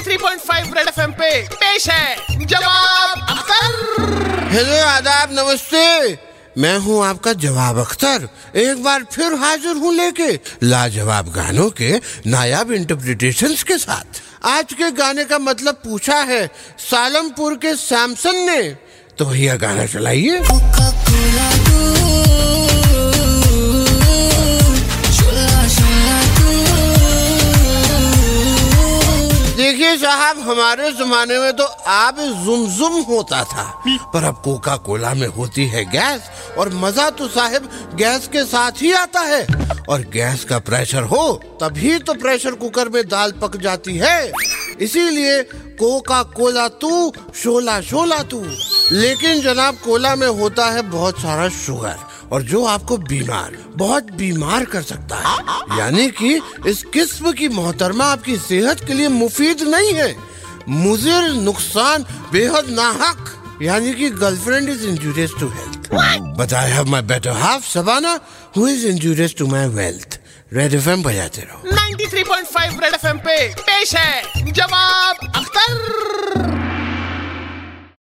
93.5 red FM पे। पेश है जवाब अख्तर। हेलो, आदाब, नमस्ते। मैं हूँ आपका जवाब अख्तर। एक बार फिर हाजिर हूँ लेके लाजवाब गानों के नायाब इंटरप्रिटेशन के साथ। आज के गाने का मतलब पूछा है, सालमपुर के सैमसन ने। तो भैया, गाना चलाइए। देखिए साहब हमारे जमाने में तो आब जुम जुम होता था। पर अब कोका कोला में होती है गैस और मज़ा तो साहब गैस के साथ ही आता है। और गैस का प्रेशर हो तभी तो प्रेशर कुकर में दाल पक जाती है। इसीलिए कोका कोला तू शोला शोला तू। लेकिन जनाब कोला में होता है बहुत सारा शुगर। और जो आपको बीमार बहुत बीमार कर सकता है। यानी कि इस किस्म की मोहतरमा आपकी सेहत के लिए मुफीद नहीं है। मुजिर नुकसान बेहद नाहक यानी कि girlfriend is injurious to health. But I have my better half Shabana who is injurious to my wealth Red FM बजाते रहो। 93.5 रेड एफएम पे पेश है जवाब